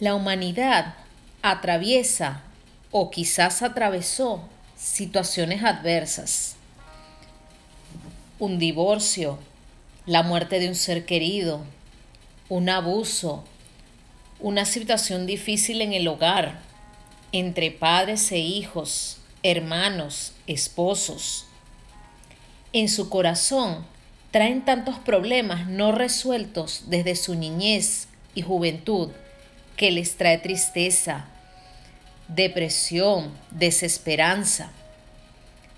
La humanidad atraviesa o quizás atravesó situaciones adversas. Un divorcio, la muerte de un ser querido, un abuso, una situación difícil en el hogar, entre padres e hijos, hermanos, esposos. En su corazón traen tantos problemas no resueltos desde su niñez y juventud que les trae tristeza, depresión, desesperanza,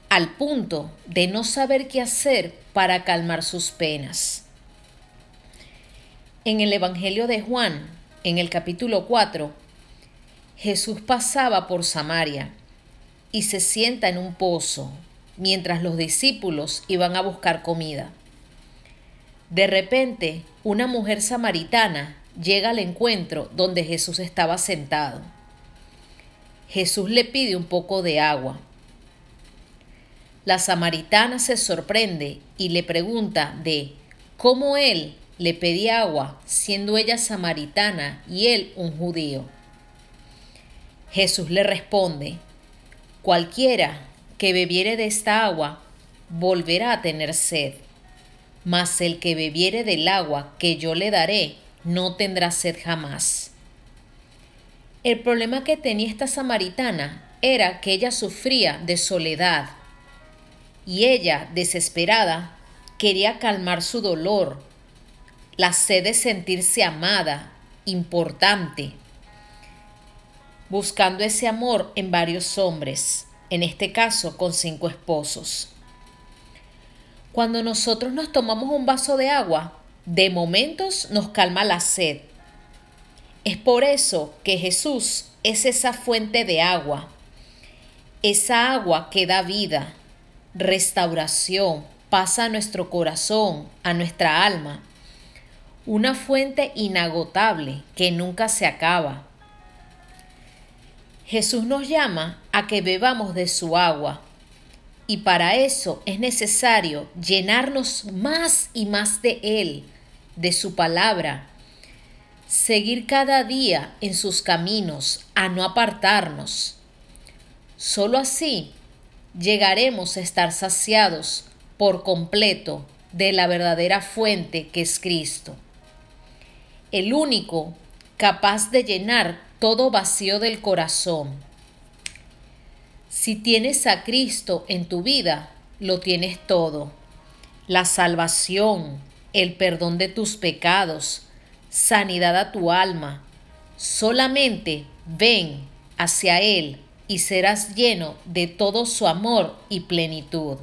al punto de no saber qué hacer para calmar sus penas. En el Evangelio de Juan, en el capítulo 4, Jesús pasaba por Samaria y se sienta en un pozo mientras los discípulos iban a buscar comida. De repente, una mujer samaritana llega al encuentro donde Jesús estaba sentado. Jesús le pide un poco de agua. La samaritana se sorprende y le pregunta de cómo él le pedía agua siendo ella samaritana y él un judío. Jesús le responde, cualquiera que bebiere de esta agua volverá a tener sed, mas el que bebiere del agua que yo le daré no tendrá sed jamás. El problema que tenía esta samaritana era que ella sufría de soledad y ella, desesperada, quería calmar su dolor, la sed de sentirse amada, importante, buscando ese amor en varios hombres, en este caso con cinco esposos. Cuando nosotros nos tomamos un vaso de agua, de momentos nos calma la sed. Es por eso que Jesús es esa fuente de agua, esa agua que da vida, restauración, pasa a nuestro corazón, a nuestra alma, una fuente inagotable que nunca se acaba. Jesús nos llama a que bebamos de su agua y para eso es necesario llenarnos más y más de Él, de su palabra, seguir cada día en sus caminos, a no apartarnos. Solo así llegaremos a estar saciados por completo de la verdadera fuente que es Cristo, el único capaz de llenar todo vacío del corazón. Si tienes a Cristo en tu vida, lo tienes todo. La salvación, el perdón de tus pecados, sanidad a tu alma. Solamente ven hacia Él y serás lleno de todo su amor y plenitud.